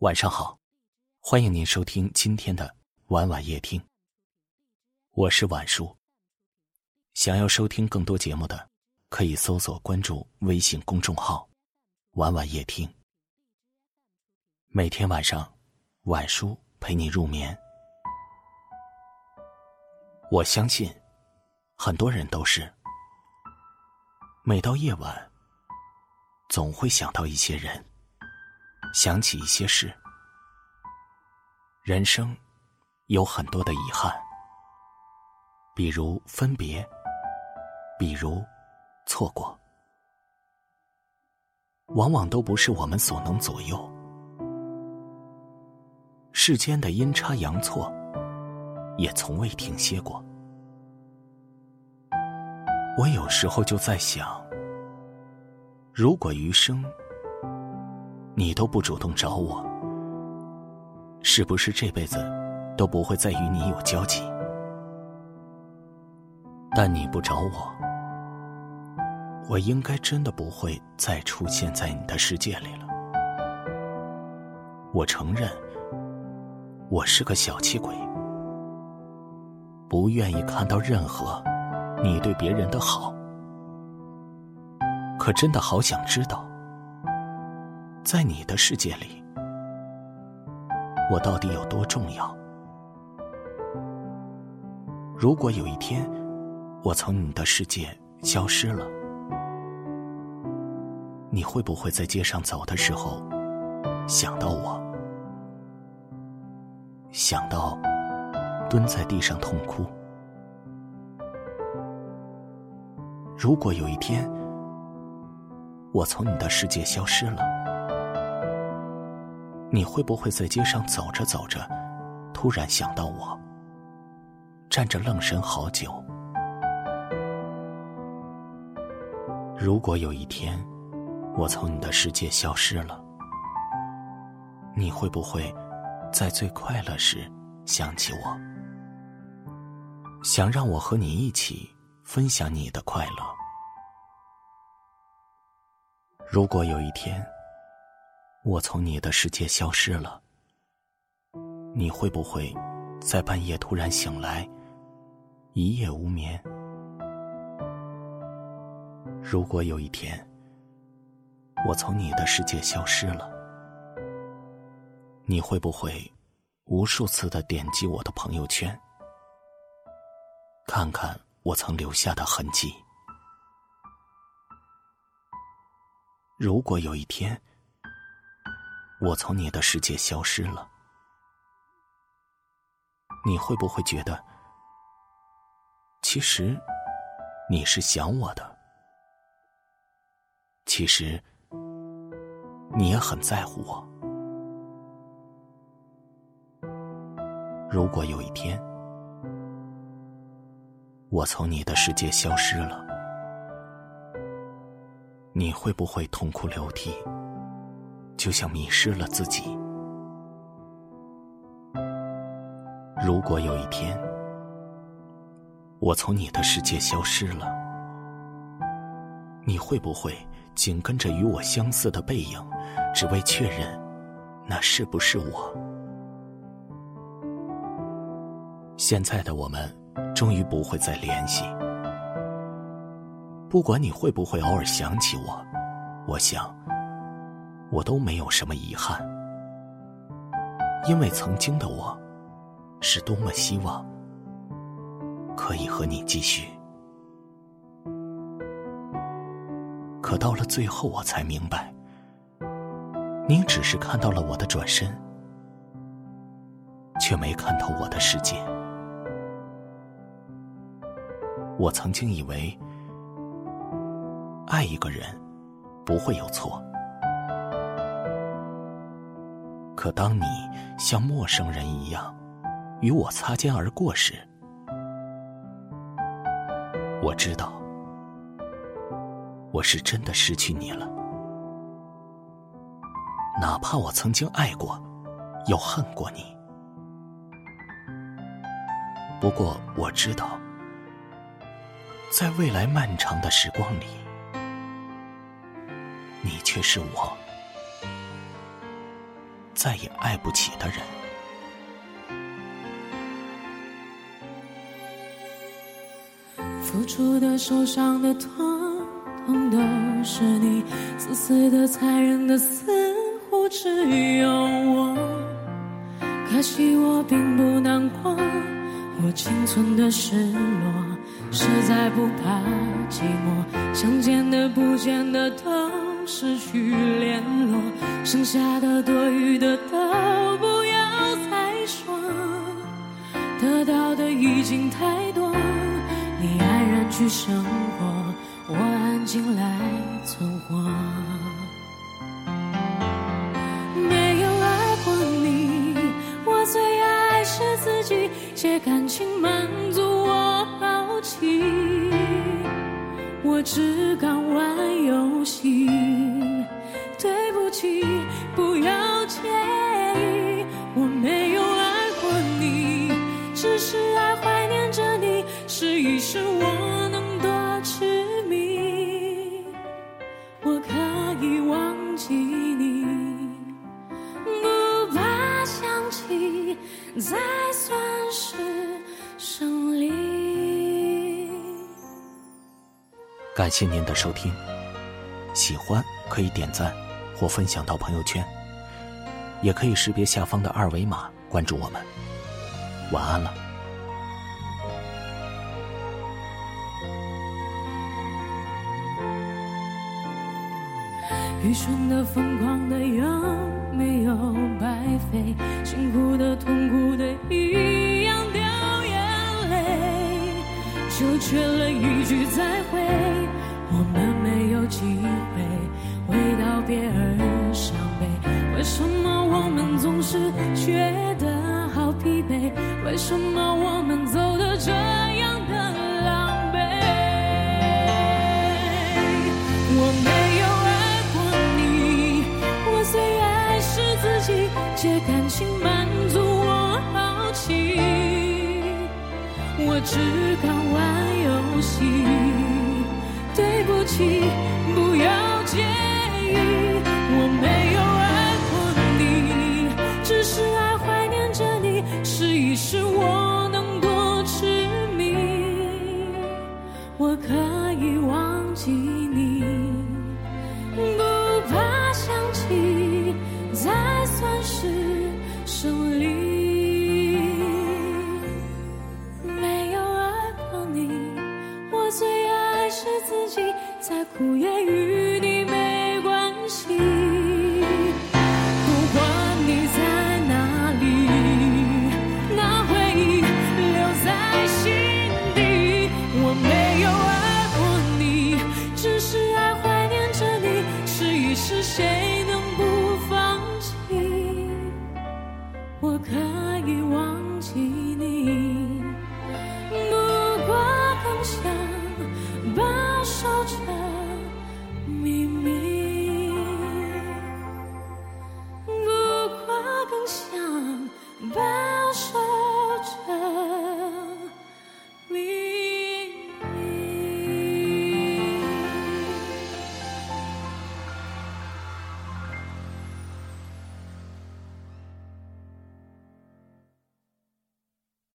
晚上好，欢迎您收听今天的晚晚夜听。我是晚叔。想要收听更多节目的，可以搜索关注微信公众号“晚晚夜听”。每天晚上，晚叔陪你入眠。我相信，很多人都是每到夜晚，总会想到一些人。想起一些事，人生有很多的遗憾，比如分别，比如错过，往往都不是我们所能左右。世间的阴差阳错，也从未停歇过。我有时候就在想，如果余生……你都不主动找我，是不是这辈子都不会再与你有交集？但你不找我，我应该真的不会再出现在你的世界里了。我承认，我是个小气鬼，不愿意看到任何你对别人的好，可真的好想知道。在你的世界里，我到底有多重要？如果有一天我从你的世界消失了，你会不会在街上走的时候想到我？想到蹲在地上痛哭？如果有一天我从你的世界消失了，你会不会在街上走着走着，突然想到我，站着愣神好久？如果有一天我从你的世界消失了，你会不会在最快乐时想起我，想让我和你一起分享你的快乐？如果有一天，我从你的世界消失了，你会不会在半夜突然醒来，一夜无眠？如果有一天我从你的世界消失了，你会不会无数次的点击我的朋友圈，看看我曾留下的痕迹？如果有一天，我从你的世界消失了，你会不会觉得，其实你是想我的？其实你也很在乎我。如果有一天我从你的世界消失了，你会不会痛哭流涕？就像迷失了自己。如果有一天我从你的世界消失了，你会不会紧跟着与我相似的背影，只为确认那是不是我？现在的我们终于不会再联系，不管你会不会偶尔想起我，我想。我都没有什么遗憾，因为曾经的我，是多么希望可以和你继续。可到了最后，我才明白，你只是看到了我的转身，却没看透我的世界。我曾经以为，爱一个人不会有错。可当你像陌生人一样与我擦肩而过时，我知道我是真的失去你了。哪怕我曾经爱过，又恨过你，不过我知道，在未来漫长的时光里，你却是我。再也爱不起的人。付出的、受伤的、痛，痛都是你；自私的、残忍的，似乎只有我。可惜我并不难过，我仅存的失落，实在不怕寂寞。想见的、不见的都失去联络，剩下的、多余的都不要再说，得到的已经太多。你安然去生活，我安静来存活。没有爱过你，我最爱是自己，借感情满足我好奇。我只敢玩游戏，对不起，不要介意，我没有爱过你，只是爱怀念着你。是一生，感谢您的收听，喜欢可以点赞或分享到朋友圈，也可以识别下方的二维码关注我们。晚安了。愚蠢的、疯狂的，有没有白费？辛苦的、痛苦的，一样掉眼泪，就缺了一句再会。只敢玩游戏，对不起，不要我可以忘记你，不过更想把守着。